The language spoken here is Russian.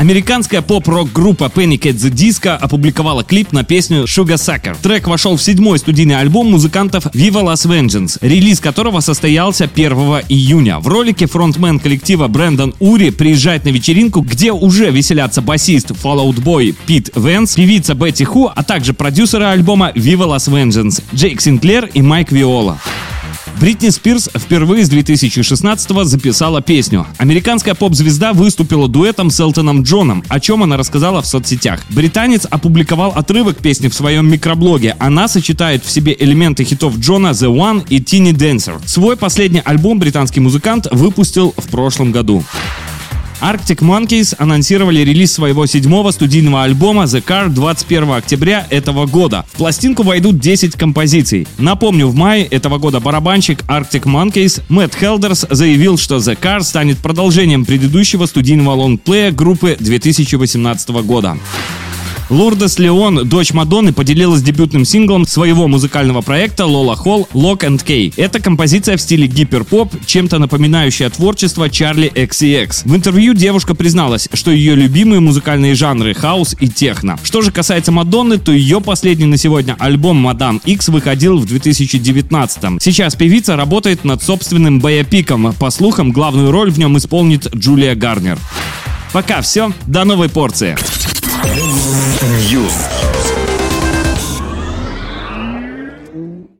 Американская поп-рок-группа Panic at the Disco опубликовала клип на песню Sugar Sucker. Трек вошел в седьмой студийный альбом музыкантов Viva Las Vengeance, релиз которого состоялся 1 июня. В ролике фронтмен коллектива Брэндон Ури приезжает на вечеринку, где уже веселятся басист Fallout Boy Пит Венс, певица Бетти Ху, а также продюсеры альбома Viva Las Vengeance Джейк Синклер и Майк Виола. Бритни Спирс впервые с 2016-го записала песню. Американская поп-звезда выступила дуэтом с Элтоном Джоном, о чем она рассказала в соцсетях. Британец опубликовал отрывок песни в своем микроблоге. Она сочетает в себе элементы хитов Джона The One и Tiny Dancer. Свой последний альбом британский музыкант выпустил в прошлом году. Arctic Monkeys анонсировали релиз своего седьмого студийного альбома The Car 21 октября этого года. В пластинку войдут 10 композиций. Напомню, в мае этого года барабанщик Arctic Monkeys Мэтт Хелдерс заявил, что The Car станет продолжением предыдущего студийного лонгплея группы 2018 года. Лурдес Леон, дочь Мадонны, поделилась дебютным синглом своего музыкального проекта Lola Hall Lock and Key. Это композиция в стиле гиперпоп, чем-то напоминающая творчество Чарли XCX. В интервью девушка призналась, что ее любимые музыкальные жанры хаос и техно. Что же касается Мадонны, то ее последний на сегодня альбом Мадам X выходил в 2019 -м. Сейчас певица работает над собственным боепиком. По слухам, главную роль в нем исполнит Джулия Гарнер. Пока все, до новой порции. You.